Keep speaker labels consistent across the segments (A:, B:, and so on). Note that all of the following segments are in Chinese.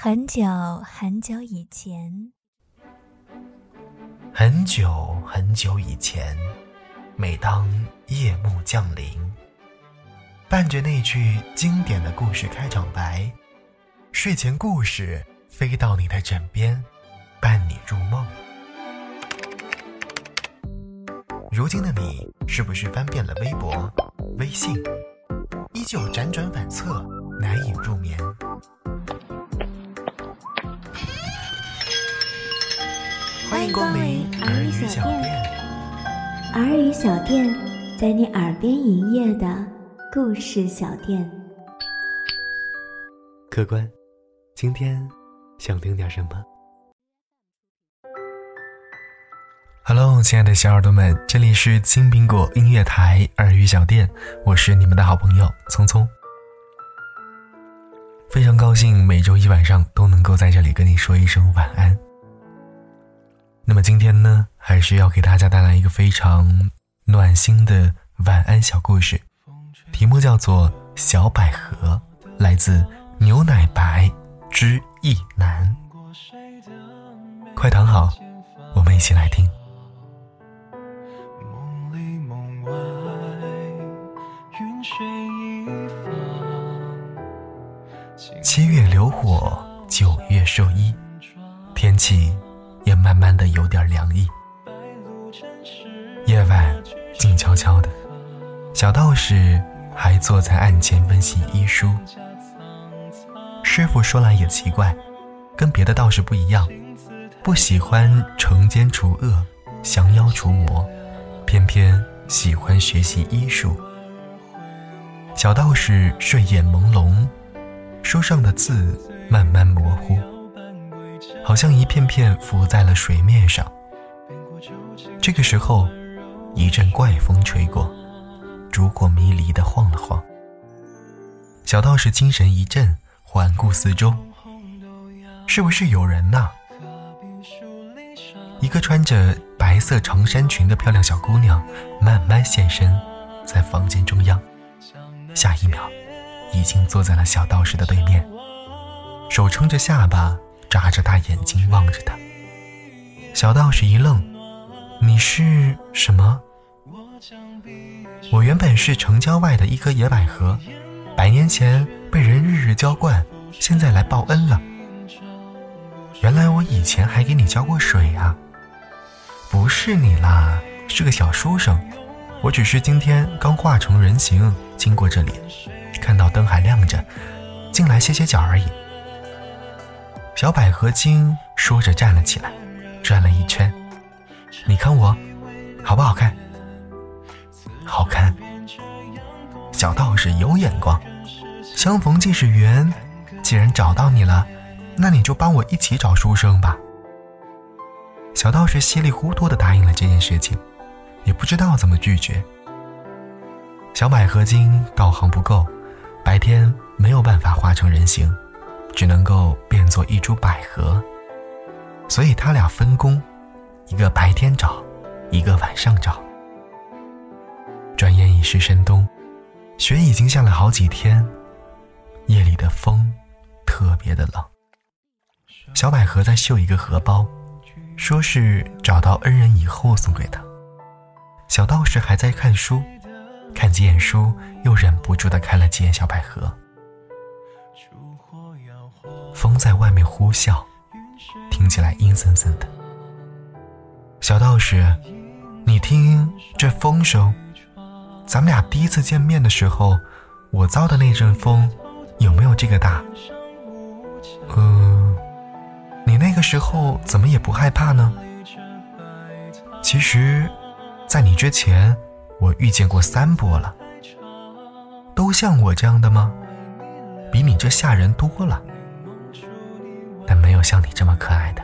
A: 很久很久以前，
B: 很久很久以前，每当夜幕降临，伴着那句经典的故事开场白，睡前故事飞到你的枕边，伴你入梦。如今的你，是不是翻遍了微博、微信，依旧辗转反侧，难以入眠？欢迎光临耳语小店。
A: 耳语小店，在你耳边营业的故事小店。
B: 客官，今天想听点什么？Hello，亲爱的小耳朵们，这里是青苹果音乐台耳语小店，我是你们的好朋友聪聪。非常高兴每周一晚上都能够在这里跟你说一声晚安。那么今天呢，还是要给大家带来一个非常暖心的晚安小故事，题目叫做《小百合》，来自牛奶白之意难。快躺好，我们一起来听。七月流火，九月授衣，天气。也慢慢的有点凉意。夜晚静悄悄的，小道士还坐在案前温习医书。师傅说来也奇怪，跟别的道士不一样，不喜欢惩奸除恶、降妖除魔，偏偏喜欢学习医术。小道士睡眼朦胧，书上的字慢慢模糊。好像一片片浮在了水面上。这个时候，一阵怪风吹过，烛火迷离的晃了晃。小道士精神一振，环顾四周，是不是有人呢？一个穿着白色长衫裙的漂亮小姑娘慢慢现身在房间中央，下一秒，已经坐在了小道士的对面，手撑着下巴。眨着大眼睛望着他，小道士一愣：“你是什么？”我原本是城郊外的一棵野百合，百年前被人日日浇灌，现在来报恩了。原来我以前还给你浇过水啊！不是你啦，是个小书生，我只是今天刚化成人形经过这里，看到灯还亮着，进来歇歇脚而已。小百合精说着站了起来，转了一圈。你看我，好不好看？好看。小道士有眼光，相逢即是缘。既然找到你了，那你就帮我一起找书生吧。小道士稀里糊涂的答应了这件事情，也不知道怎么拒绝。小百合精道行不够，白天没有办法化成人形。只能够变作一株百合，所以他俩分工，一个白天找，一个晚上找。转眼已是深冬，雪已经下了好几天，夜里的风特别的冷。小百合在绣一个荷包，说是找到恩人以后送给他。小道士还在看书，看几眼书，又忍不住的看了几眼小百合。风在外面呼啸，听起来阴森森的。小道士，你听这风声，咱们俩第一次见面的时候，我遭的那阵风，有没有这个大？嗯，你那个时候怎么也不害怕呢？其实，在你之前，我遇见过三波了，都像我这样的吗？比你这吓人多了。有像你这么可爱的。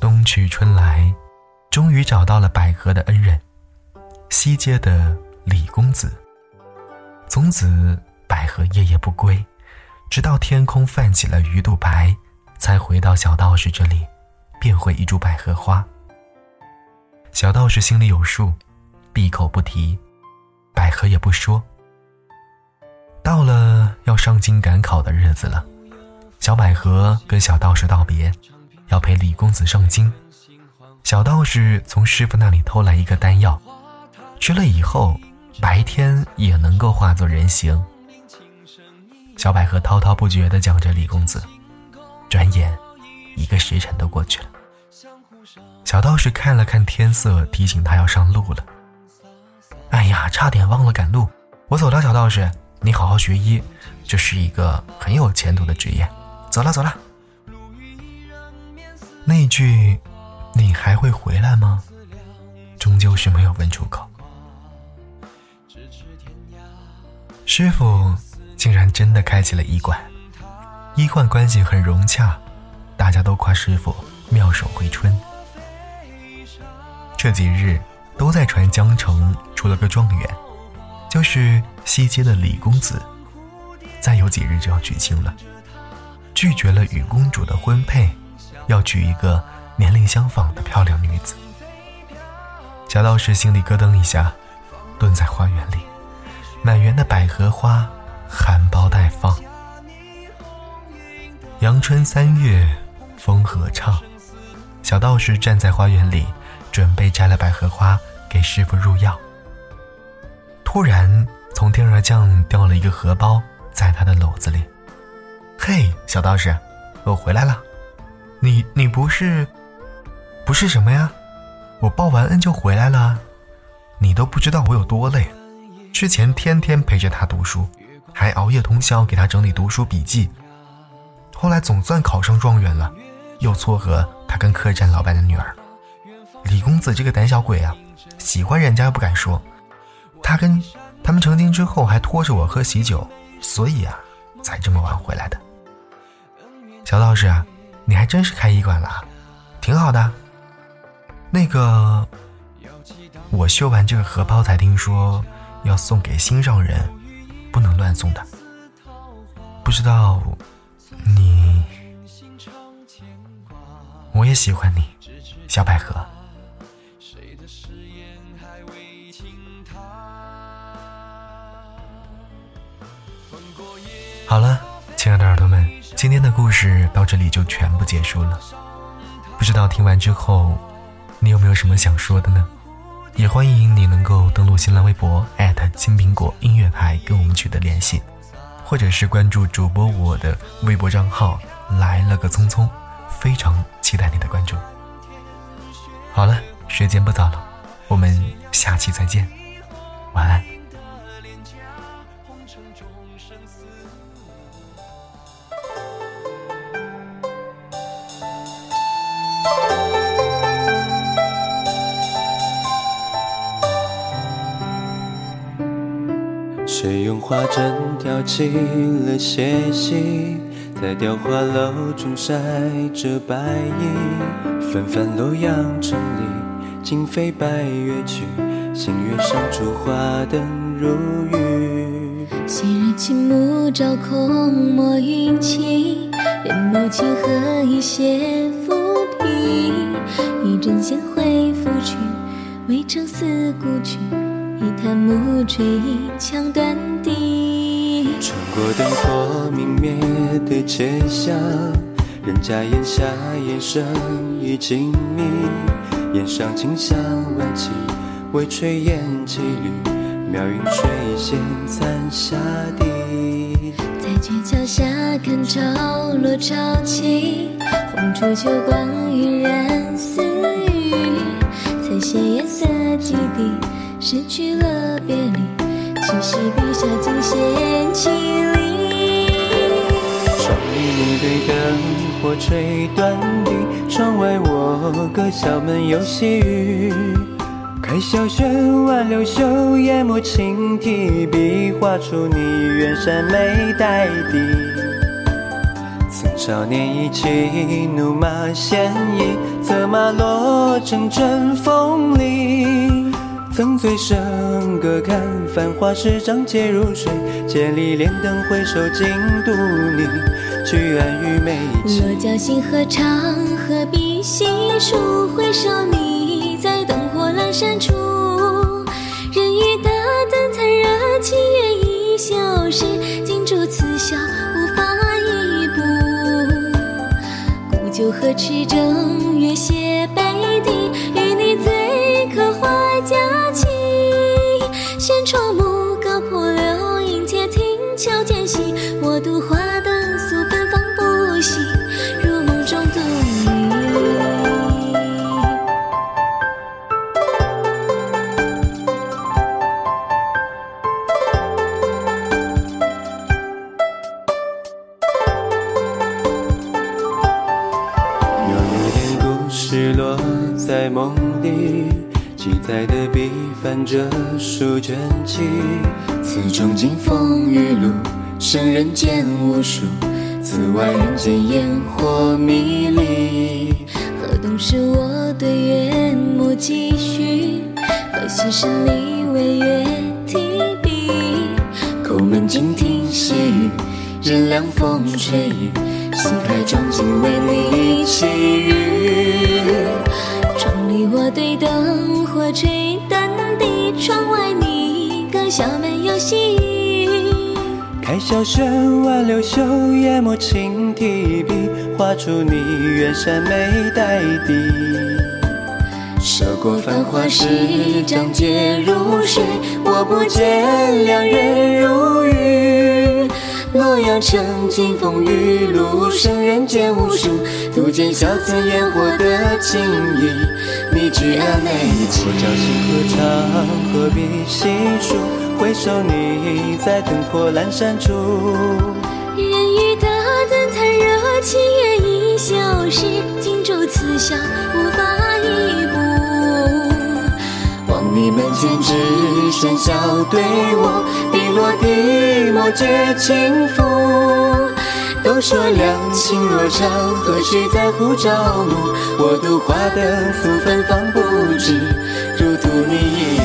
B: 冬去春来，终于找到了百合的恩人，西街的李公子。从此，百合夜夜不归，直到天空泛起了鱼肚白，才回到小道士这里，变回一株百合花。小道士心里有数，闭口不提，百合也不说。到了要。上京赶考的日子了。小百合跟小道士道别，要陪李公子上京。小道士从师傅那里偷来一个丹药，吃了以后，白天也能够化作人形。小百合滔滔不绝地讲着李公子，转眼一个时辰都过去了。小道士看了看天色，提醒他要上路了。哎呀，差点忘了赶路，我走了。小道士，你好好学医，这是一个很有前途的职业。走了，走了。那句“你还会回来吗？”终究是没有问出口。师傅竟然真的开启了医馆，医患关系很融洽，大家都夸师傅妙手回春。这几日都在传江城出了个状元，就是西街的李公子，再有几日就要娶亲了，拒绝了与公主的婚配，要娶一个年龄相仿的漂亮女子。小道士心里咯噔一下，蹲在花园里，满园的百合花含苞待放。阳春三月，风和畅，小道士站在花园里。准备摘了百合花给师傅入药，突然从天而降掉了一个荷包在他的篓子里。嘿，小道士，我回来了。你你不是，不是什么呀？我报完恩就回来了。你都不知道我有多累，之前天天陪着他读书，还熬夜通宵给他整理读书笔记。后来总算考上状元了，又撮合他跟客栈老板的女儿。李公子这个胆小鬼啊，喜欢人家又不敢说，他跟他们成亲之后还拖着我喝喜酒，所以啊，才这么晚回来的。小道士啊，你还真是开医馆了，挺好的。那个，我绣完这个荷包才听说要送给心上人，不能乱送的。不知道你，我也喜欢你，小百合。好了，今天的故事到这里就全部结束了。不知道听完之后，你有没有什么想说的呢？也欢迎你能够登录新浪微博青苹果音乐台跟我们取得联系，或者是关注主播我的微博账号来了个匆匆，非常期待你的关注。好了，时间不早了，我们下期再见，晚安。
C: 谁用花针挑起了斜隙，在雕花楼中晒着白衣。纷繁洛阳城里，今非白月去，星月上烛花灯如雨。
D: 昔日青木照空墨云气，人眸清河一泻浮萍。一枕闲回拂去，渭城思故去。一潭暮垂，一腔断笛。
C: 穿过灯火明灭的街巷，人家檐下烟声已静谧。檐上清香万起，微炊烟几缕，妙云水仙残霞底。
D: 在鹊桥下看潮落潮起，红烛秋光晕染丝雨，彩写颜色几滴。失去了别离，清溪笔下尽显凄厉。
C: 窗里你对灯火吹断笛，窗外我隔小门游细雨。开小轩挽流袖，研墨轻提笔，画出你远山眉黛底。曾少年意气，怒马鲜衣，策马落成阵风里。曾醉笙歌看繁华时张皆如水，千里莲灯回首尽度你，去案于眉
D: 间。若将星河长，何必细数回首你，在灯火阑珊处，人语的灯灿热，情缘已消失，今朝此笑无法一步。古
C: 旧何持正月斜。在梦里，记载的笔翻着书卷起。此中经风雨路，生人间无数，此外人间烟火迷离。
D: 河东是我对月莫继续，河西是你为月提笔。
C: 叩门静听细语，任凉风吹雨，心开钟情为你祈雨。
D: 我对灯火吹淡地，窗外你更小门有细雨。
C: 开小轩挽流袖，研墨轻提笔，画出你远山眉黛底。涉过繁华时，仗节如水，我不见良人如玉。洛阳城经风雨露，生人间无数，独见小村烟火的情谊。你知暗内情，我朝夕歌唱，何必细数？回首你在灯火阑珊处。
D: 人与大灯残热，七月已消逝，金烛此宵无法一步。
C: 你门前只剩笑对我，笔落滴墨皆轻抚。都说两情若长，何须在乎朝暮？我独花灯素芬芳不止，如图你一